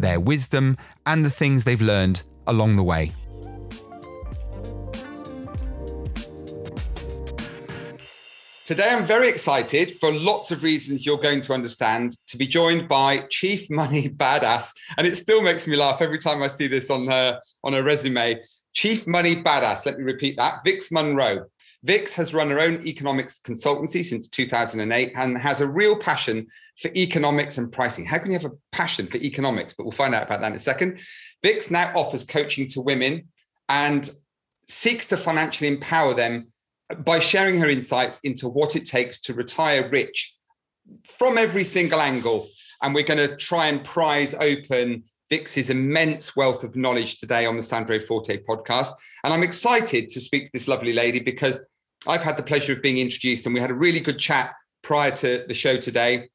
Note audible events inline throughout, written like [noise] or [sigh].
their wisdom, and the things they've learned along the way. Today, I'm very excited for lots of reasons you're going to understand to be joined by Chief Money [laughs] Badass. And it still makes me laugh every time I see this on her, on her resume. Chief Money Badass, let me repeat that, Vix Munro. Vix has run her own economics consultancy since 2008 and has a real passion for economics and pricing. How can you have a passion for economics? But we'll find out about that in a second. Vix now offers coaching to women and seeks to financially empower them by sharing her insights into what it takes to retire rich from every single angle. And we're going to try and prize open Vix's immense wealth of knowledge today on the Sandro Forte podcast. And I'm excited to speak to this lovely lady because I've had the pleasure of being introduced and we had a really good chat prior to the show today.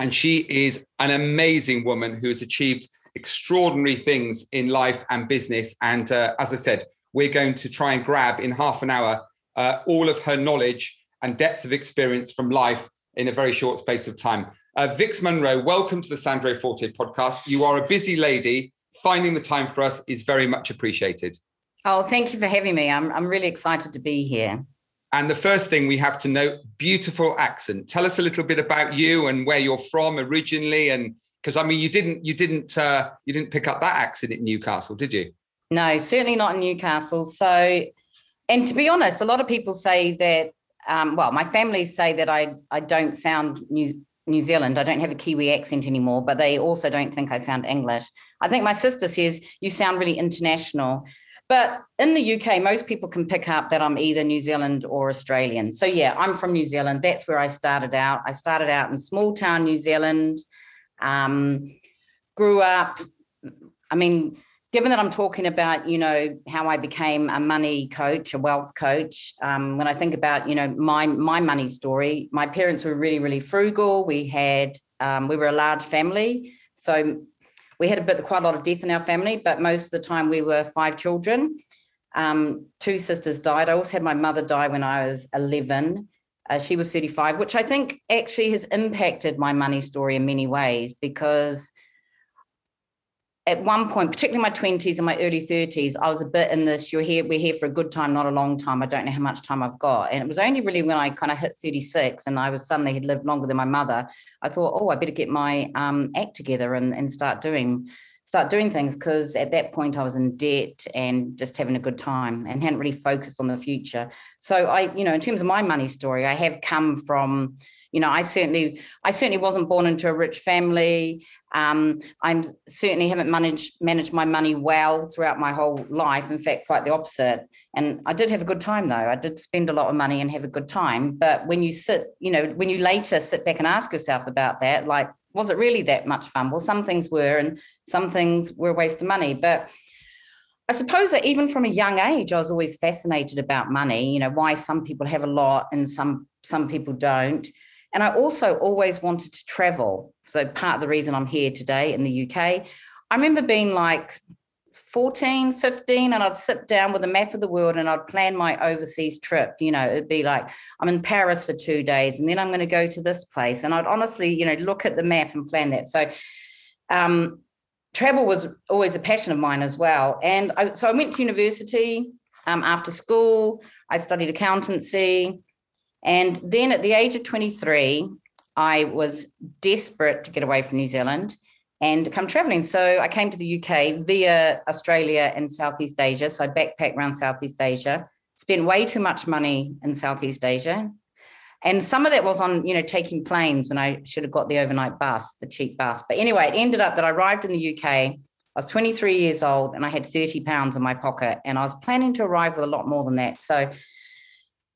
And she is an amazing woman who has achieved extraordinary things in life and business. And uh, as I said, we're going to try and grab in half an hour uh, all of her knowledge and depth of experience from life in a very short space of time. Uh, Vix Munro, welcome to the Sandro Forte podcast. You are a busy lady. Finding the time for us is very much appreciated. Oh, thank you for having me. I'm, I'm really excited to be here. And the first thing we have to note beautiful accent. Tell us a little bit about you and where you're from originally. And because I mean, you didn't, you didn't, uh, you didn't pick up that accent in Newcastle, did you? No, certainly not in Newcastle. So, and to be honest, a lot of people say that. Um, well, my family say that I I don't sound New New Zealand. I don't have a Kiwi accent anymore, but they also don't think I sound English. I think my sister says you sound really international. But in the UK, most people can pick up that I'm either New Zealand or Australian. So, yeah, I'm from New Zealand. That's where I started out. I started out in small town New Zealand, um, grew up. I mean, given that I'm talking about, you know, how I became a money coach, a wealth coach, um, when I think about, you know, my my money story, my parents were really, really frugal. We had, um, we were a large family. So we had a bit quite a lot of death in our family, but most of the time we were five children. Um, two sisters died. I also had my mother die when I was 11. Uh, she was 35, which I think actually has impacted my money story in many ways because at one point, particularly my 20s and my early 30s, I was a bit in this, you're here, we're here for a good time, not a long time. I don't know how much time I've got. And it was only really when I kind of hit 36 and I was suddenly had lived longer than my mother, I thought, oh, I better get my um, act together and, and start doing start doing things because at that point I was in debt and just having a good time and hadn't really focused on the future. So I, you know, in terms of my money story, I have come from you know, I certainly, I certainly wasn't born into a rich family. Um, I certainly haven't managed managed my money well throughout my whole life. In fact, quite the opposite. And I did have a good time though. I did spend a lot of money and have a good time. But when you sit, you know, when you later sit back and ask yourself about that, like, was it really that much fun? Well, some things were, and some things were a waste of money. But I suppose that even from a young age, I was always fascinated about money. You know, why some people have a lot and some some people don't. And I also always wanted to travel. So part of the reason I'm here today in the UK, I remember being like 14, 15, and I'd sit down with a map of the world and I'd plan my overseas trip. You know, it'd be like, I'm in Paris for two days and then I'm going to go to this place. And I'd honestly, you know, look at the map and plan that. So, um, travel was always a passion of mine as well. And I, so I went to university um, after school. I studied accountancy. And then at the age of 23, I was desperate to get away from New Zealand and come traveling. So I came to the UK via Australia and Southeast Asia. So I backpacked around Southeast Asia, spent way too much money in Southeast Asia. And some of that was on, you know, taking planes when I should have got the overnight bus, the cheap bus. But anyway, it ended up that I arrived in the UK. I was 23 years old and I had 30 pounds in my pocket. And I was planning to arrive with a lot more than that. So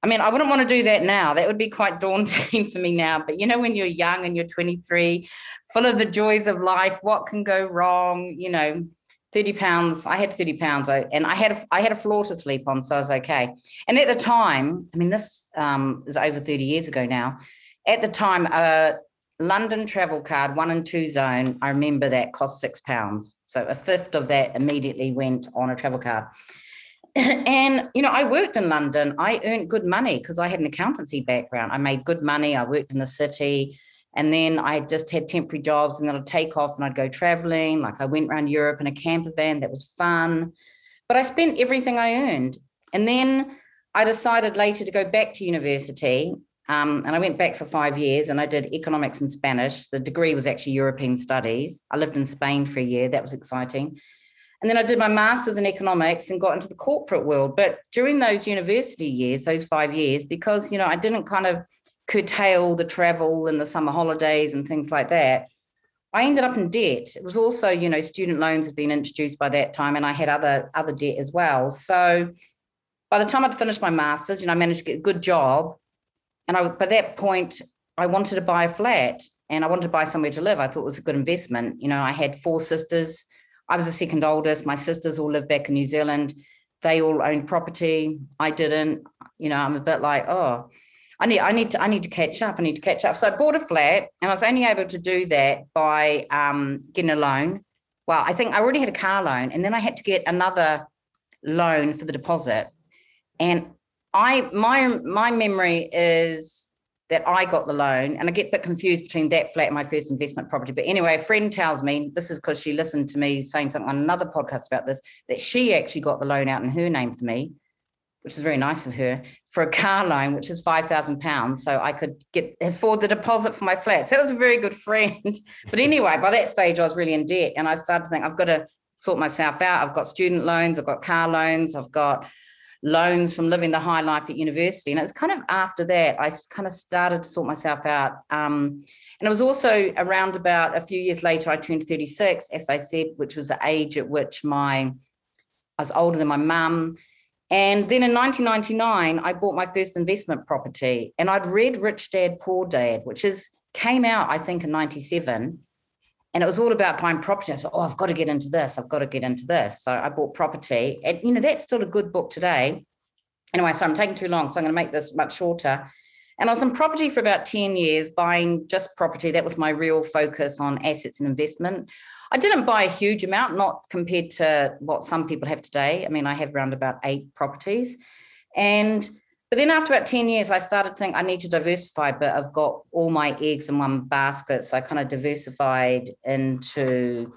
I mean, I wouldn't want to do that now. That would be quite daunting [laughs] for me now. But you know, when you're young and you're 23, full of the joys of life, what can go wrong? You know, 30 pounds. I had 30 pounds, and I had I had a floor to sleep on, so I was okay. And at the time, I mean, this um, is over 30 years ago now. At the time, a London travel card, one and two zone, I remember that cost six pounds. So a fifth of that immediately went on a travel card. [laughs] and you know, I worked in London. I earned good money because I had an accountancy background. I made good money. I worked in the city. And then I just had temporary jobs and then I'd take off and I'd go traveling. Like I went around Europe in a camper van. That was fun. But I spent everything I earned. And then I decided later to go back to university. Um, and I went back for five years and I did economics and Spanish. The degree was actually European studies. I lived in Spain for a year. That was exciting. And then I did my master's in economics and got into the corporate world. But during those university years, those five years, because, you know, I didn't kind of curtail the travel and the summer holidays and things like that, I ended up in debt. It was also, you know, student loans had been introduced by that time and I had other other debt as well. So by the time I'd finished my master's, you know, I managed to get a good job. And I by that point, I wanted to buy a flat and I wanted to buy somewhere to live. I thought it was a good investment. You know, I had four sisters I was the second oldest. My sisters all lived back in New Zealand. They all owned property. I didn't. You know, I'm a bit like, oh, I need, I need to, I need to catch up. I need to catch up. So I bought a flat, and I was only able to do that by um, getting a loan. Well, I think I already had a car loan, and then I had to get another loan for the deposit. And I, my, my memory is that I got the loan, and I get a bit confused between that flat and my first investment property. But anyway, a friend tells me this is because she listened to me saying something on another podcast about this that she actually got the loan out in her name for me, which is very nice of her for a car loan, which is five thousand pounds, so I could get afford the deposit for my flat. So that was a very good friend. [laughs] But anyway, by that stage, I was really in debt, and I started to think I've got to sort myself out. I've got student loans, I've got car loans, I've got loans from living the high life at university. And it was kind of after that, I kind of started to sort myself out. Um, and it was also around about a few years later, I turned 36, as I said, which was the age at which my I was older than my mum. And then in 1999, I bought my first investment property. And I'd read Rich Dad Poor Dad, which is came out, I think, in 97 and it was all about buying property. I thought, oh, I've got to get into this. I've got to get into this. So I bought property. And, you know, that's still a good book today. Anyway, so I'm taking too long. So I'm going to make this much shorter. And I was in property for about 10 years, buying just property. That was my real focus on assets and investment. I didn't buy a huge amount, not compared to what some people have today. I mean, I have around about eight properties. And but then after about 10 years, I started thinking I need to diversify, but I've got all my eggs in one basket. So I kind of diversified into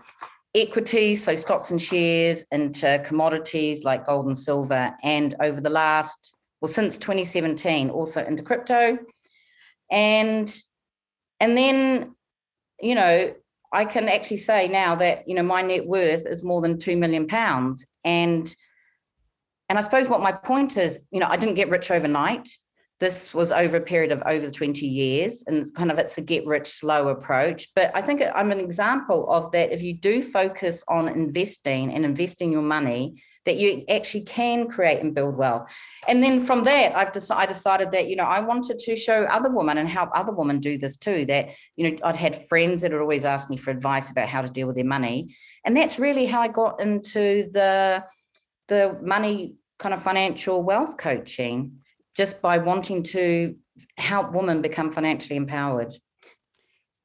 equities, so stocks and shares, into commodities like gold and silver. And over the last, well, since 2017, also into crypto. And and then, you know, I can actually say now that, you know, my net worth is more than two million pounds. And and I suppose what my point is, you know, I didn't get rich overnight. This was over a period of over 20 years, and kind of it's a get rich slow approach. But I think I'm an example of that. If you do focus on investing and investing your money, that you actually can create and build wealth. And then from that, I've decided, decided that, you know, I wanted to show other women and help other women do this too. That, you know, I'd had friends that would always ask me for advice about how to deal with their money. And that's really how I got into the the money kind of financial wealth coaching just by wanting to help women become financially empowered.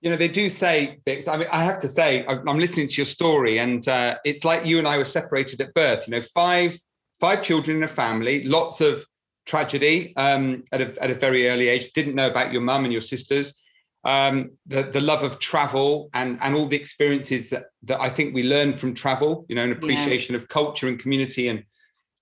You know, they do say, Vix, I mean, I have to say, I'm listening to your story, and uh, it's like you and I were separated at birth. You know, five five children in a family, lots of tragedy um, at, a, at a very early age. Didn't know about your mum and your sisters. Um, the, the love of travel and, and all the experiences that, that I think we learn from travel, you know, an appreciation yeah. of culture and community and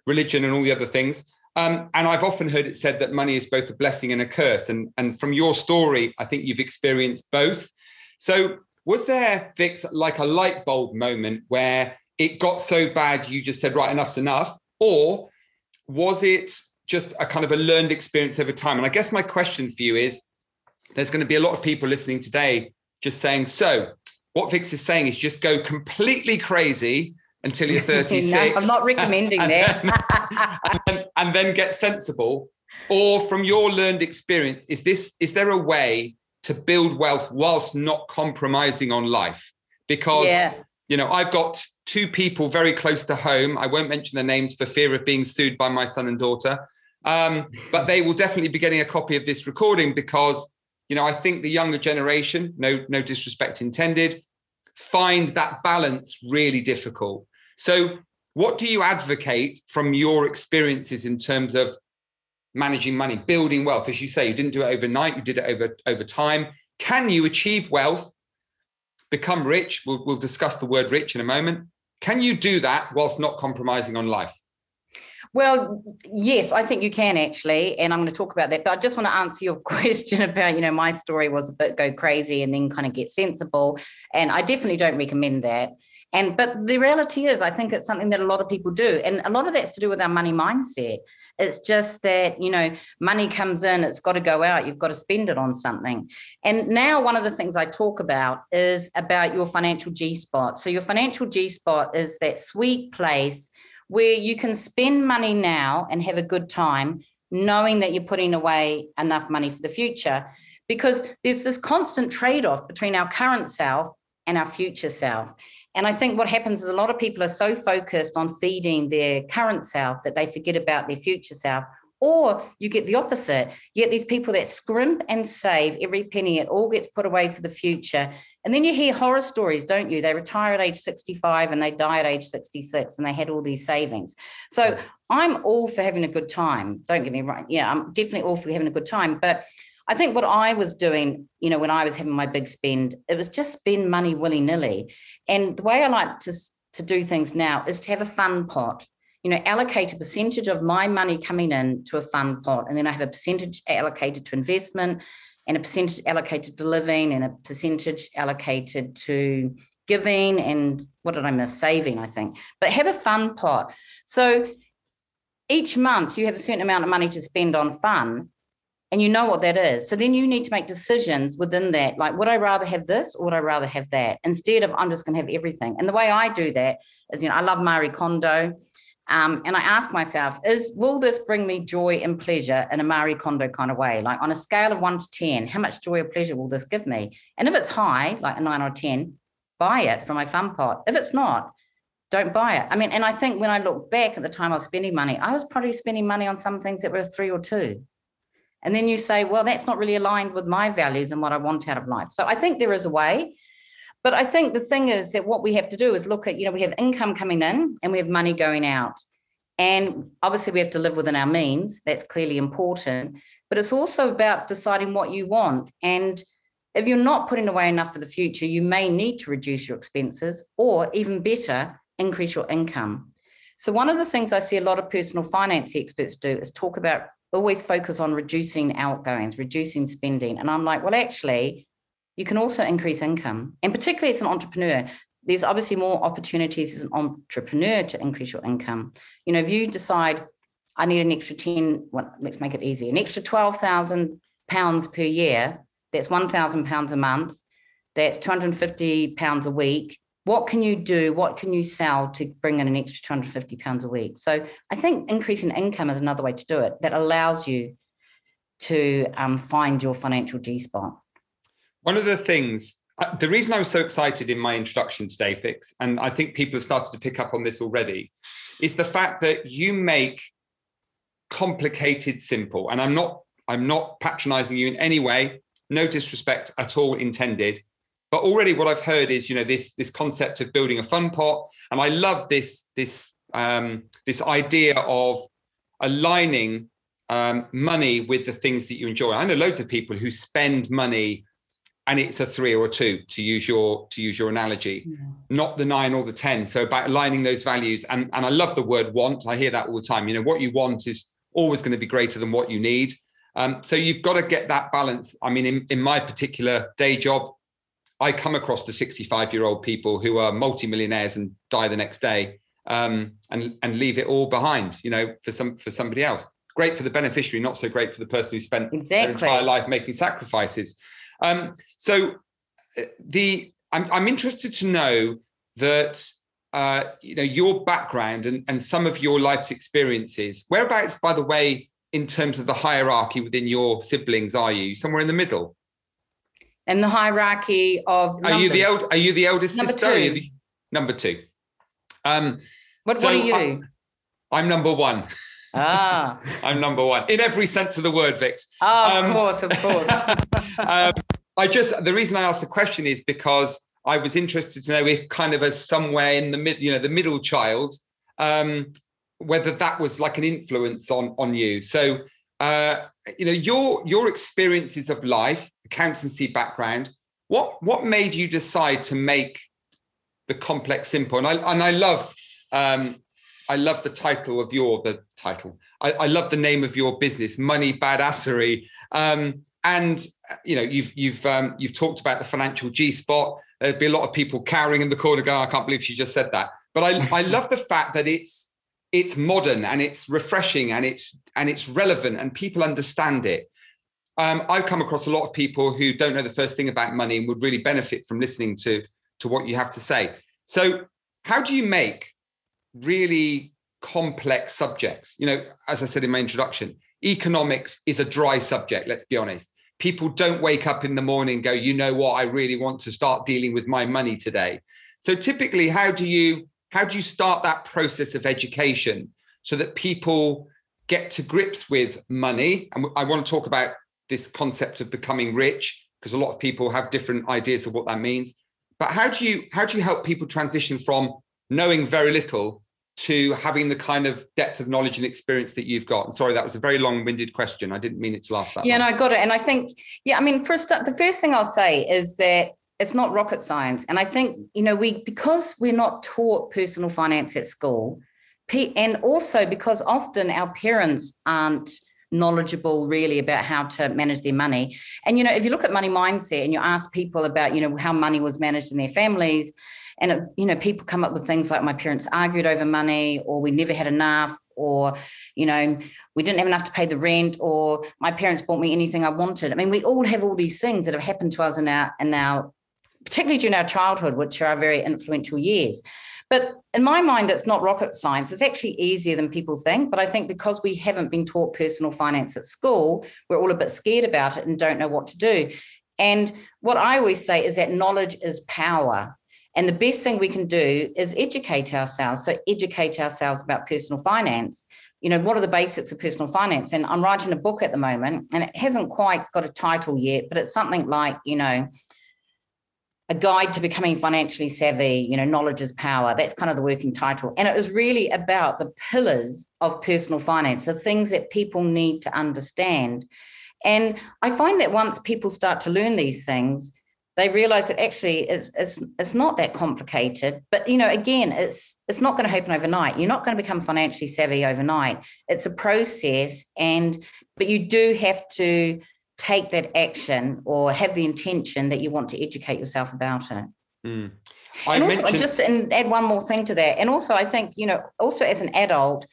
religion and all the other things. Um, and I've often heard it said that money is both a blessing and a curse. And, and from your story, I think you've experienced both. So, was there, Vix, like a light bulb moment where it got so bad you just said, right, enough's enough? Or was it just a kind of a learned experience over time? And I guess my question for you is there's going to be a lot of people listening today just saying, so what Vix is saying is just go completely crazy until you're 36. [laughs] no, I'm not recommending [laughs] and, that. and, then, and, then, get sensible. or from your learned experience, is this is there a way to build wealth whilst not compromising on life? Because yeah. you know, I've got two people very close to home. I won't mention their names for fear of being sued by my son and daughter. Um, but they will definitely be getting a copy of this recording because you know I think the younger generation, no no disrespect intended, find that balance really difficult. So, what do you advocate from your experiences in terms of managing money, building wealth? As you say, you didn't do it overnight; you did it over over time. Can you achieve wealth, become rich? We'll, we'll discuss the word rich in a moment. Can you do that whilst not compromising on life? Well, yes, I think you can actually, and I'm going to talk about that. But I just want to answer your [laughs] question about, you know, my story was a bit go crazy and then kind of get sensible, and I definitely don't recommend that. And but the reality is, I think it's something that a lot of people do, and a lot of that's to do with our money mindset. It's just that you know, money comes in, it's got to go out. You've got to spend it on something. And now, one of the things I talk about is about your financial G spot. So your financial G spot is that sweet place where you can spend money now and have a good time, knowing that you're putting away enough money for the future. Because there's this constant trade off between our current self and our future self. And I think what happens is a lot of people are so focused on feeding their current self that they forget about their future self or you get the opposite. You get these people that scrimp and save every penny, it all gets put away for the future. And then you hear horror stories, don't you? They retire at age 65 and they die at age 66 and they had all these savings. So I'm all for having a good time. Don't get me wrong. Yeah, I'm definitely all for having a good time. But I think what I was doing, you know, when I was having my big spend, it was just spend money willy nilly. And the way I like to, to do things now is to have a fun pot you know, allocate a percentage of my money coming in to a fund pot, and then I have a percentage allocated to investment, and a percentage allocated to living, and a percentage allocated to giving, and what did I miss? Saving, I think. But have a fund pot. So each month you have a certain amount of money to spend on fun, and you know what that is. So then you need to make decisions within that. Like, would I rather have this or would I rather have that? Instead of I'm just going to have everything. And the way I do that is, you know, I love Marie Kondo. Um, and I ask myself, is will this bring me joy and pleasure in a Marie Kondo kind of way? Like on a scale of one to 10, how much joy or pleasure will this give me? And if it's high, like a nine or 10, buy it from my fun pot. If it's not, don't buy it. I mean, and I think when I look back at the time I was spending money, I was probably spending money on some things that were three or two. And then you say, well, that's not really aligned with my values and what I want out of life. So I think there is a way. But I think the thing is that what we have to do is look at, you know, we have income coming in and we have money going out. And obviously, we have to live within our means. That's clearly important. But it's also about deciding what you want. And if you're not putting away enough for the future, you may need to reduce your expenses or even better, increase your income. So, one of the things I see a lot of personal finance experts do is talk about always focus on reducing outgoings, reducing spending. And I'm like, well, actually, you can also increase income. And particularly as an entrepreneur, there's obviously more opportunities as an entrepreneur to increase your income. You know, if you decide I need an extra 10, well, let's make it easy, an extra 12,000 pounds per year, that's 1,000 pounds a month, that's 250 pounds a week. What can you do? What can you sell to bring in an extra 250 pounds a week? So I think increasing income is another way to do it that allows you to um, find your financial G spot. One of the things, uh, the reason I was so excited in my introduction today, Vix, and I think people have started to pick up on this already, is the fact that you make complicated simple. And I'm not, I'm not patronizing you in any way, no disrespect at all intended. But already what I've heard is, you know, this this concept of building a fun pot. And I love this, this um, this idea of aligning um, money with the things that you enjoy. I know loads of people who spend money and it's a three or a two to use your to use your analogy. Yeah. not the nine or the ten. So about aligning those values and and i love the word want. I hear that all the time. You know what you want is always going to be greater than what you need. Um, so you've got to get that balance. I mean in, in my particular day job i come across the 65 year old people who are multimillionaires and die the next day um, and and leave it all behind you know for some for somebody else. Great for the beneficiary not so great for the person who spent exactly. their entire life making sacrifices. Um, so uh, the I'm, I'm interested to know that uh, you know your background and, and some of your life's experiences. Whereabouts, by the way, in terms of the hierarchy within your siblings are you? Somewhere in the middle? In the hierarchy of Are you the eld- Are you the eldest Number sister? Are you two. the- number two. Um, What, so what are you? I- I'm number one. ah, [laughs] I'm number one in every sense of the word, Vix. oh, Um, of course, of course. [laughs] um, I just the reason I asked the question is because I was interested to know if kind of as somewhere in the mid, you know, the middle child, um, whether that was like an influence on on you. So uh, you know, your your experiences of life, accountancy background, what what made you decide to make the complex simple? And I and I love um, I love the title of your the title. I, I love the name of your business, Money Badassery. Um, and you know, you've you've um, you've talked about the financial G spot. There'd be a lot of people cowering in the corner going, "I can't believe she just said that." But I I love the fact that it's it's modern and it's refreshing and it's and it's relevant and people understand it. Um, I've come across a lot of people who don't know the first thing about money and would really benefit from listening to to what you have to say. So, how do you make really complex subjects? You know, as I said in my introduction, economics is a dry subject. Let's be honest. People don't wake up in the morning and go, you know what, I really want to start dealing with my money today. So typically, how do you how do you start that process of education so that people get to grips with money? And I want to talk about this concept of becoming rich because a lot of people have different ideas of what that means. But how do you how do you help people transition from knowing very little to having the kind of depth of knowledge and experience that you've got? And sorry, that was a very long-winded question. I didn't mean it to last that long. Yeah, long. no, I got it. And I think, yeah, I mean, for first, the first thing I'll say is that it's not rocket science. And I think, you know, we, because we're not taught personal finance at school, and also because often our parents aren't knowledgeable really about how to manage their money. And, you know, if you look at money mindset and you ask people about, you know, how money was managed in their families, and it, you know people come up with things like my parents argued over money or we never had enough or you know we didn't have enough to pay the rent or my parents bought me anything i wanted. I mean we all have all these things that have happened to us in our in our particularly during our childhood which are our very influential years. But in my mind it's not rocket science. It's actually easier than people think. But i think because we haven't been taught personal finance at school we're all a bit scared about it and don't know what to do. And what i always say is that knowledge is power and the best thing we can do is educate ourselves. So, educate ourselves about personal finance. You know, what are the basics of personal finance? And I'm writing a book at the moment, and it hasn't quite got a title yet, but it's something like, you know, a guide to becoming financially savvy, you know, knowledge is power. That's kind of the working title. And it was really about the pillars of personal finance, the things that people need to understand. And I find that once people start to learn these things, they realize that actually it's, it's, it's not that complicated. But you know again it's it's not going to happen overnight. You're not going to become financially savvy overnight. It's a process and but you do have to take that action or have the intention that you want to educate yourself about it. Mm. I and also mentioned- just and add one more thing to that. And also i think you know also as an adult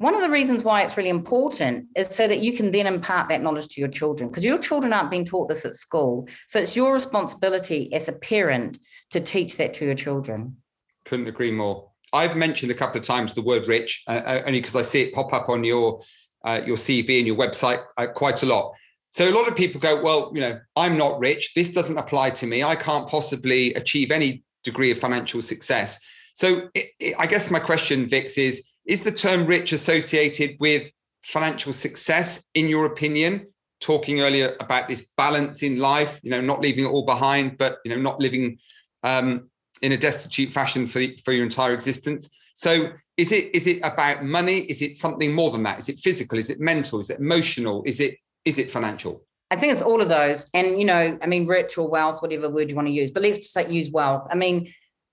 one of the reasons why it's really important is so that you can then impart that knowledge to your children because your children aren't being taught this at school so it's your responsibility as a parent to teach that to your children Couldn't agree more. I've mentioned a couple of times the word rich, uh, uh, only because I see it pop up on your uh, your CV and your website uh, quite a lot. So a lot of people go, well, you know, I'm not rich. This doesn't apply to me. I can't possibly achieve any degree of financial success. So it, it, I guess my question, Vix, is: Is the term rich associated with financial success, in your opinion? Talking earlier about this balance in life, you know, not leaving it all behind, but you know, not living um, in a destitute fashion for, for your entire existence. So is it is it about money? Is it something more than that? Is it physical? Is it mental? Is it emotional? Is it is it financial? I think it's all of those. And, you know, I mean, rich or wealth, whatever word you want to use, but let's just say use wealth. I mean,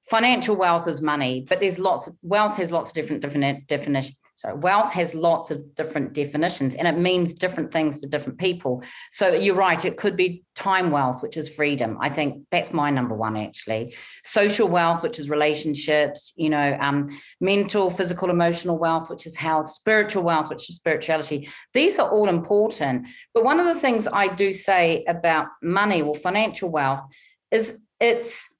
financial wealth is money, but there's lots of wealth has lots of different different definitions. So wealth has lots of different definitions and it means different things to different people. So you're right, it could be time wealth, which is freedom. I think that's my number one actually. Social wealth, which is relationships, you know, um, mental, physical, emotional wealth, which is health, spiritual wealth, which is spirituality. These are all important. But one of the things I do say about money or financial wealth is it's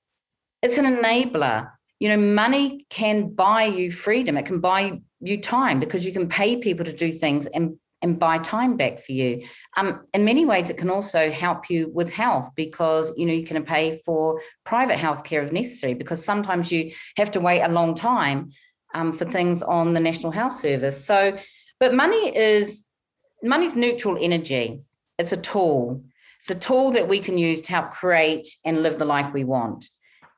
it's an enabler. You know, money can buy you freedom. It can buy you time because you can pay people to do things and and buy time back for you. Um, in many ways, it can also help you with health because you know you can pay for private health care if necessary because sometimes you have to wait a long time um, for things on the National Health Service. So, but money is money's neutral energy. It's a tool. It's a tool that we can use to help create and live the life we want.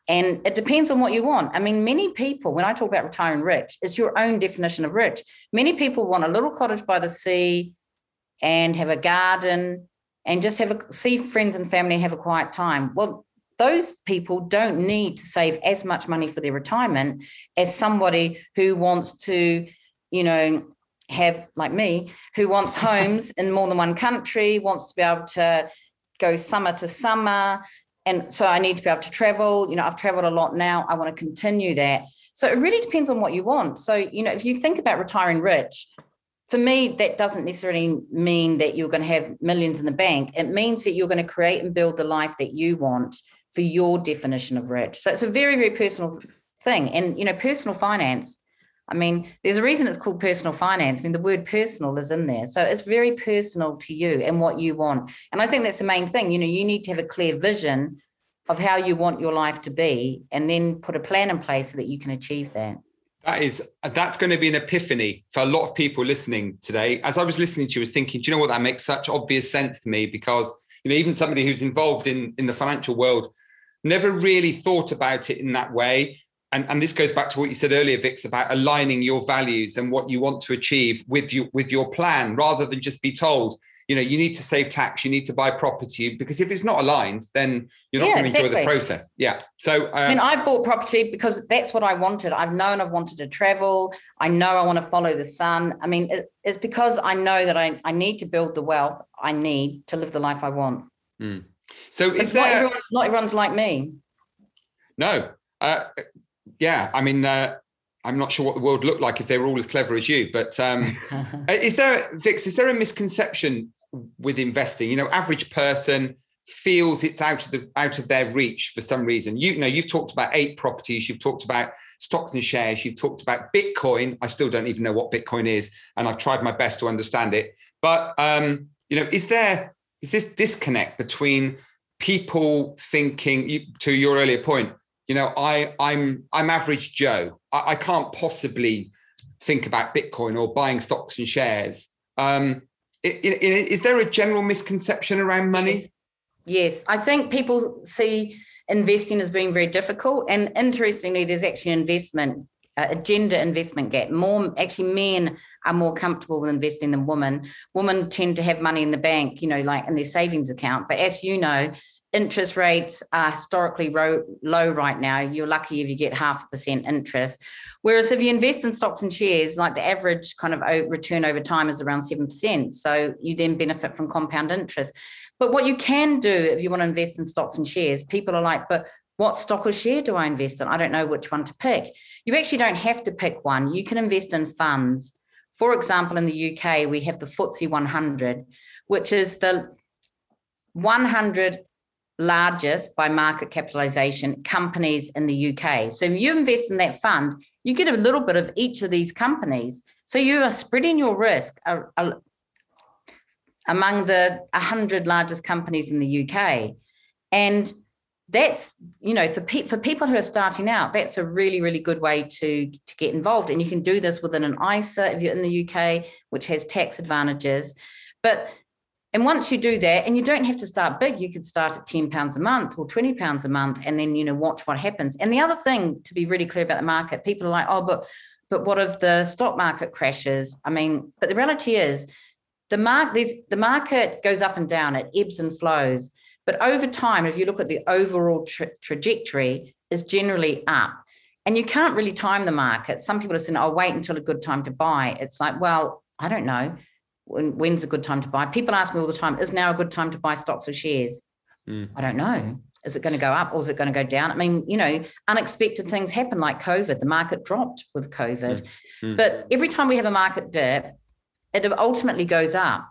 And it depends on what you want. I mean, many people, when I talk about retiring rich, it's your own definition of rich. Many people want a little cottage by the sea and have a garden and just have a see friends and family and have a quiet time. Well, those people don't need to save as much money for their retirement as somebody who wants to, you know, have like me, who wants [laughs] homes in more than one country, wants to be able to go summer to summer, and so I need to be able to travel. You know, I've traveled a lot now. I want to continue that. So it really depends on what you want. So, you know, if you think about retiring rich, for me, that doesn't necessarily mean that you're going to have millions in the bank. It means that you're going to create and build the life that you want for your definition of rich. So it's a very, very personal thing. And, you know, personal finance I mean, there's a reason it's called personal finance. I mean, the word personal is in there. So it's very personal to you and what you want. And I think that's the main thing. You know, you need to have a clear vision of how you want your life to be and then put a plan in place so that you can achieve that. That is that's going to be an epiphany for a lot of people listening today. As I was listening to you, I was thinking, do you know what that makes such obvious sense to me? Because you know, even somebody who's involved in in the financial world never really thought about it in that way and, and this goes back to what you said earlier, Vix, about aligning your values and what you want to achieve with you with your plan, rather than just be told, you know, you need to save tax, you need to buy property, because if it's not aligned, then you're not yeah, going to exactly. enjoy the process. Yeah. So um, I mean, I've bought property because that's what I wanted. I've known I've wanted to travel. I know I want to follow the sun. I mean, it, it's because I know that I, I need to build the wealth I need to live the life I want. Mm. So is there not, everyone, not everyone's like me? No. Uh, yeah, I mean, uh, I'm not sure what the world looked like if they were all as clever as you. But um, [laughs] uh, is there, Vix, is there a misconception with investing? You know, average person feels it's out of the out of their reach for some reason. You, you know, you've talked about eight properties. You've talked about stocks and shares. You've talked about Bitcoin. I still don't even know what Bitcoin is, and I've tried my best to understand it. But um, you know, is there is this disconnect between people thinking, you, to your earlier point, you know, I I'm I'm average Joe. I, I can't possibly think about Bitcoin or buying stocks and shares. Um, it, it, is there a general misconception around money? Yes, I think people see investing as being very difficult. And interestingly, there's actually an investment, a gender investment gap. More actually, men are more comfortable with investing than women. Women tend to have money in the bank, you know, like in their savings account. But as you know, interest rates are historically ro- low right now. You're lucky if you get half a percent interest. Whereas if you invest in stocks and shares, like the average kind of return over time is around 7%. So you then benefit from compound interest. But what you can do if you want to invest in stocks and shares, people are like, but what stock or share do I invest in? I don't know which one to pick. You actually don't have to pick one. You can invest in funds. For example, in the UK, we have the FTSE 100, which is the 100 largest by market capitalization companies in the UK. So if you invest in that fund, you get a little bit of each of these companies. So you are spreading your risk uh, uh, among the 100 largest companies in the UK. And that's, you know, for, pe- for people who are starting out, that's a really, really good way to, to get involved. And you can do this within an ISA if you're in the UK, which has tax advantages. But and once you do that, and you don't have to start big, you could start at 10 pounds a month or 20 pounds a month and then, you know, watch what happens. And the other thing to be really clear about the market, people are like, oh, but but what if the stock market crashes? I mean, but the reality is the mark there's the market goes up and down, it ebbs and flows. But over time, if you look at the overall tra- trajectory, is generally up. And you can't really time the market. Some people are saying, oh, wait until a good time to buy. It's like, well, I don't know when, when's a good time to buy? People ask me all the time, is now a good time to buy stocks or shares? Mm. I don't know. Is it going to go up or is it going to go down? I mean, you know, unexpected things happen like COVID. The market dropped with COVID. Mm. Mm. But every time we have a market dip, it ultimately goes up.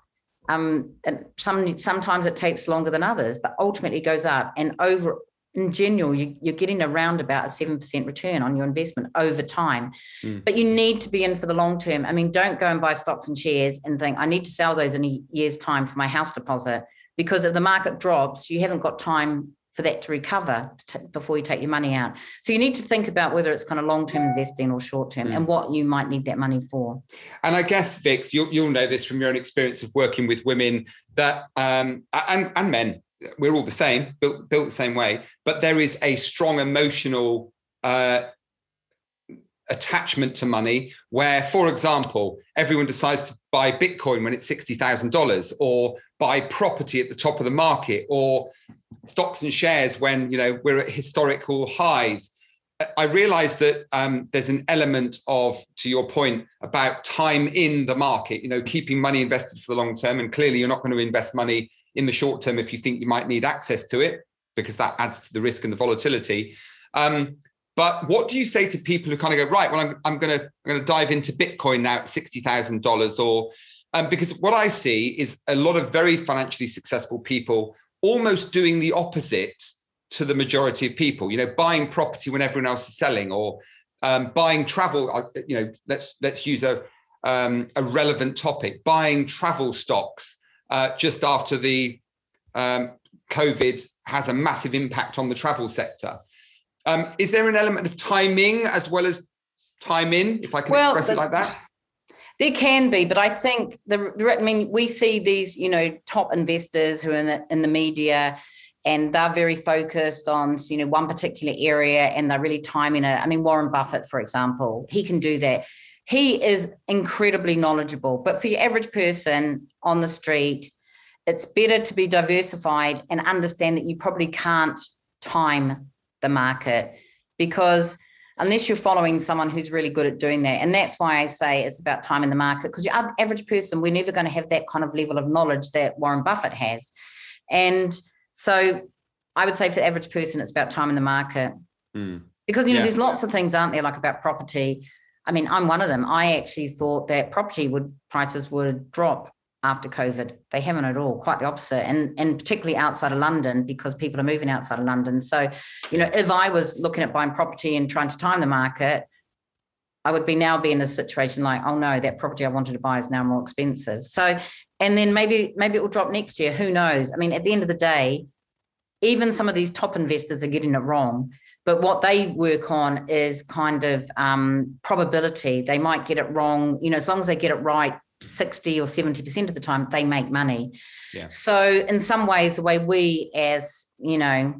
Um, and some sometimes it takes longer than others, but ultimately goes up. And over in general, you, are getting around about a 7% return on your investment over time. Mm. But you need to be in for the long term. I mean, don't go and buy stocks and shares and think, I need to sell those in a year's time for my house deposit. Because if the market drops, you haven't got time for that to recover to t- before you take your money out. So you need to think about whether it's kind of long-term investing or short-term, mm. and what you might need that money for. And I guess Vix, you'll, you'll know this from your own experience of working with women that um, and and men. We're all the same, built built the same way, but there is a strong emotional uh, attachment to money where for example everyone decides to buy bitcoin when it's $60000 or buy property at the top of the market or stocks and shares when you know we're at historical highs. I realize that um, there's an element of to your point about time in the market you know keeping money invested for the long term and clearly you're not going to invest money in the short term if you think you might need access to it because that adds to the risk and the volatility. Um, but what do you say to people who kind of go, right, well, I'm, I'm going to I'm to dive into Bitcoin now at $60,000 or um, because what I see is a lot of very financially successful people almost doing the opposite to the majority of people, you know, buying property when everyone else is selling or um, buying travel, uh, you know, let's let's use a um, a relevant topic, buying travel stocks uh, just after the um, COVID has a massive impact on the travel sector. Um, is there an element of timing as well as time in, if I can well, express the, it like that? There can be, but I think the, I mean, we see these, you know, top investors who are in the, in the media and they're very focused on, you know, one particular area and they're really timing it. I mean, Warren Buffett, for example, he can do that. He is incredibly knowledgeable, but for your average person on the street, it's better to be diversified and understand that you probably can't time the market because unless you're following someone who's really good at doing that. And that's why I say it's about time in the market because your average person, we're never going to have that kind of level of knowledge that Warren Buffett has. And so I would say for the average person, it's about time in the market. Mm. Because, you know, yeah. there's lots of things, aren't there, like about property. I mean, I'm one of them. I actually thought that property would prices would drop after COVID. They haven't at all, quite the opposite. And, and particularly outside of London, because people are moving outside of London. So, you know, if I was looking at buying property and trying to time the market, I would be now be in a situation like, oh no, that property I wanted to buy is now more expensive. So, and then maybe, maybe it will drop next year. Who knows? I mean, at the end of the day, even some of these top investors are getting it wrong. But what they work on is kind of um, probability. They might get it wrong. You know, as long as they get it right 60 or 70% of the time they make money. Yeah. So in some ways, the way we as, you know,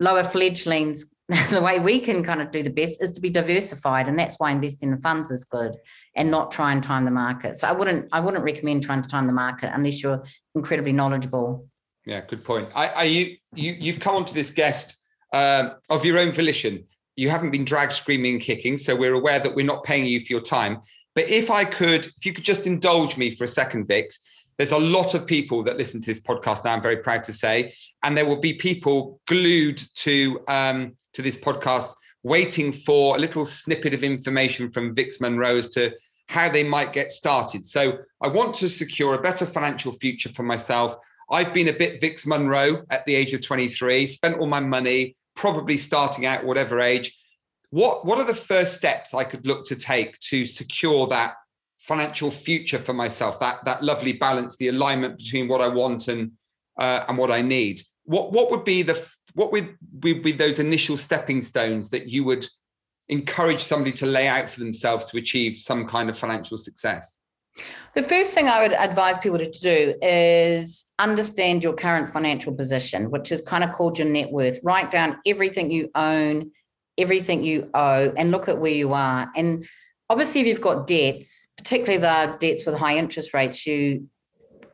lower fledglings, [laughs] the way we can kind of do the best is to be diversified. And that's why investing in funds is good and not try and time the market. So I wouldn't I wouldn't recommend trying to time the market unless you're incredibly knowledgeable. Yeah, good point. I, I you you you've come onto this guest um, of your own volition. You haven't been dragged screaming and kicking, so we're aware that we're not paying you for your time. But if I could, if you could just indulge me for a second, Vix, there's a lot of people that listen to this podcast now. I'm very proud to say, and there will be people glued to um, to this podcast, waiting for a little snippet of information from Vix Munro as to how they might get started. So I want to secure a better financial future for myself. I've been a bit Vix Munro at the age of 23, spent all my money, probably starting out whatever age, what what are the first steps I could look to take to secure that financial future for myself? That that lovely balance, the alignment between what I want and uh, and what I need. What what would be the what would be those initial stepping stones that you would encourage somebody to lay out for themselves to achieve some kind of financial success? The first thing I would advise people to do is understand your current financial position, which is kind of called your net worth. Write down everything you own, everything you owe and look at where you are. And obviously, if you've got debts, particularly the debts with high interest rates, you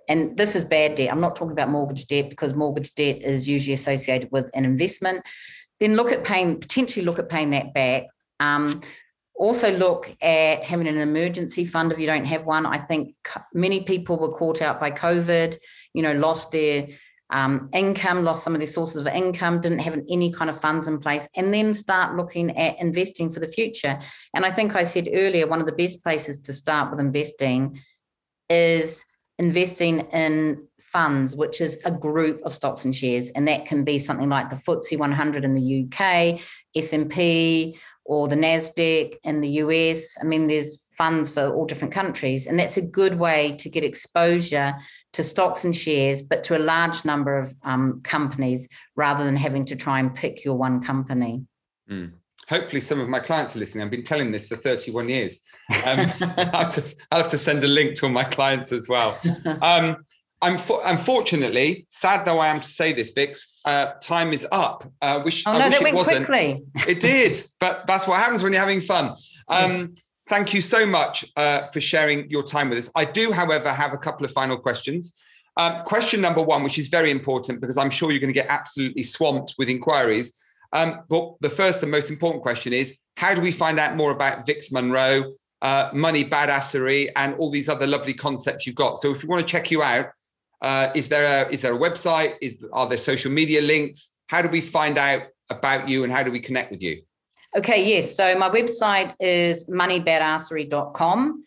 and this is bad debt. I'm not talking about mortgage debt because mortgage debt is usually associated with an investment. Then look at paying, potentially look at paying that back. Um, also look at having an emergency fund if you don't have one. I think many people were caught out by COVID, you know, lost their um, income, lost some of their sources of income, didn't have any kind of funds in place, and then start looking at investing for the future. And I think I said earlier, one of the best places to start with investing is investing in funds, which is a group of stocks and shares, and that can be something like the FTSE 100 in the UK, S&P, or the Nasdaq in the US. I mean, there's funds for all different countries, and that's a good way to get exposure to stocks and shares, but to a large number of um, companies rather than having to try and pick your one company. Mm hopefully some of my clients are listening. I've been telling this for 31 years. Um, [laughs] I'll, have to, I'll, have to, send a link to all my clients as well. [laughs] Um, I'm unfortunately, sad though I am to say this, Vix, uh, time is up. Uh, wish, oh, no, I wish it wasn't. Quickly. it did, but that's what happens when you're having fun. Um, thank you so much uh, for sharing your time with us. I do, however, have a couple of final questions. Um, question number one, which is very important because I'm sure you're going to get absolutely swamped with inquiries. Um, but the first and most important question is how do we find out more about Vix Munro, uh, money badassery, and all these other lovely concepts you've got? So if you want to check you out, uh, is there a is there a website? Is are there social media links? How do we find out about you and how do we connect with you? Okay, yes. So my website is moneybadassery.com.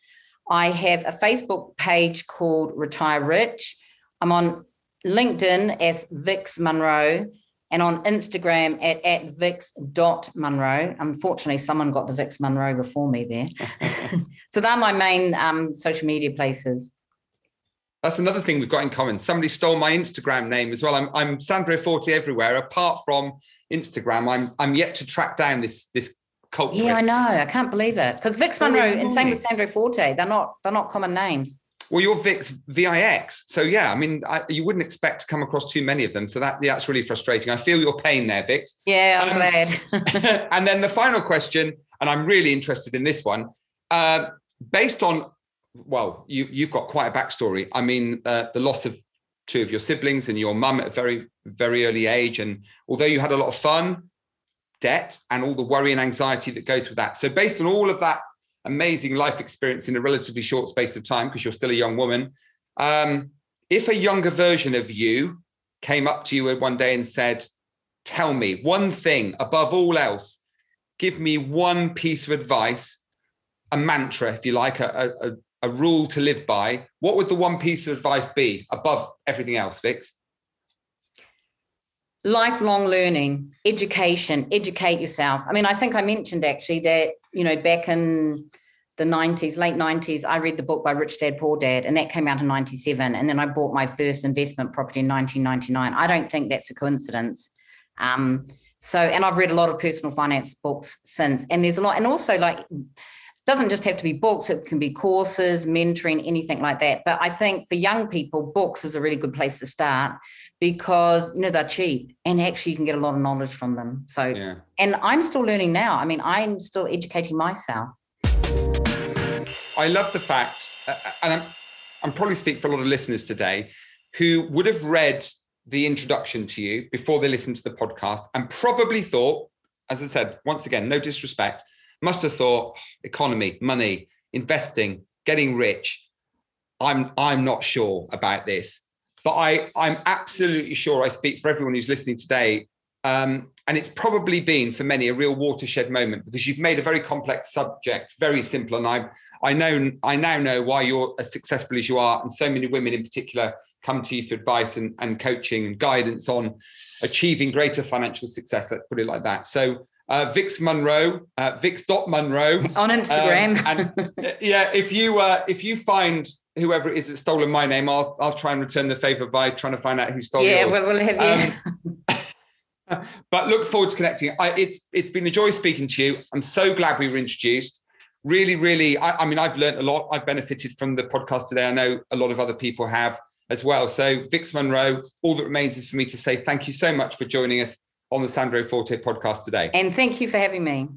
I have a Facebook page called Retire Rich. I'm on LinkedIn as Vix Munro and on Instagram at, at vix.munro. Unfortunately, someone got the Vix Munro before me there. [laughs] [laughs] so they're my main um, social media places. That's another thing we've got in common. Somebody stole my Instagram name as well. I'm, I'm Sandro Forte everywhere, apart from Instagram. I'm I'm yet to track down this this culprit. Yeah, I know. I can't believe it. Because Vix Munro and same with Sandro Forte, they're not they're not common names. Well, you're Vix VIX. So yeah, I mean, I, you wouldn't expect to come across too many of them. So that yeah, that's really frustrating. I feel your pain there, Vix. Yeah, I'm um, glad. [laughs] [laughs] and then the final question, and I'm really interested in this one. Uh, based on, well, you you've got quite a backstory. I mean, uh, the loss of two of your siblings and your mum at a very very early age, and although you had a lot of fun, debt, and all the worry and anxiety that goes with that. So based on all of that amazing life experience in a relatively short space of time because you're still a young woman. Um, if a younger version of you came up to you one day and said, Tell me one thing above all else, give me one piece of advice, a mantra, if you like, a, a, a rule to live by, what would the one piece of advice be above everything else, Vix? lifelong learning education educate yourself. I mean i think i mentioned actually that you know back in the 90s late 90s i read the book by rich dad poor dad and that came out in 97 and then i bought my first investment property in 1999 i don't think that's a coincidence. Um, so and i've read a lot of personal finance books since and there's a lot and also like doesn't just have to be books it can be courses mentoring anything like that. But i think for young people books is a really good place to start because you know they're cheap and actually you can get a lot of knowledge from them. So yeah. and i'm still learning now. I mean i'm still educating myself. I love the fact uh, and I'm, i'm probably speak for a lot of listeners today who would have read the introduction to you before they listened to the podcast and probably thought as i said once again no disrespect must have thought economy, money, investing, getting rich. I'm I'm not sure about this, but I I'm absolutely sure I speak for everyone who's listening today. Um, and it's probably been for many a real watershed moment because you've made a very complex subject very simple. And I I know I now know why you're as successful as you are, and so many women in particular come to you for advice and, and coaching and guidance on achieving greater financial success. Let's put it like that. So uh, Vix Munro, uh, Vix.Munro [laughs] on Instagram. Um, and uh, yeah, if you uh, if you find whoever it is that's stolen my name, I'll I'll try and return the favor by trying to find out who stole yeah, yours. Yeah, we'll have you. Um, [laughs] but look forward to connecting. I, it's it's been a joy speaking to you. I'm so glad we were introduced. Really, really. I, I mean, I've learned a lot. I've benefited from the podcast today. I know a lot of other people have as well. So, Vix Munro, all that remains is for me to say thank you so much for joining us on the Sandro Forte podcast today. And thank you for having me.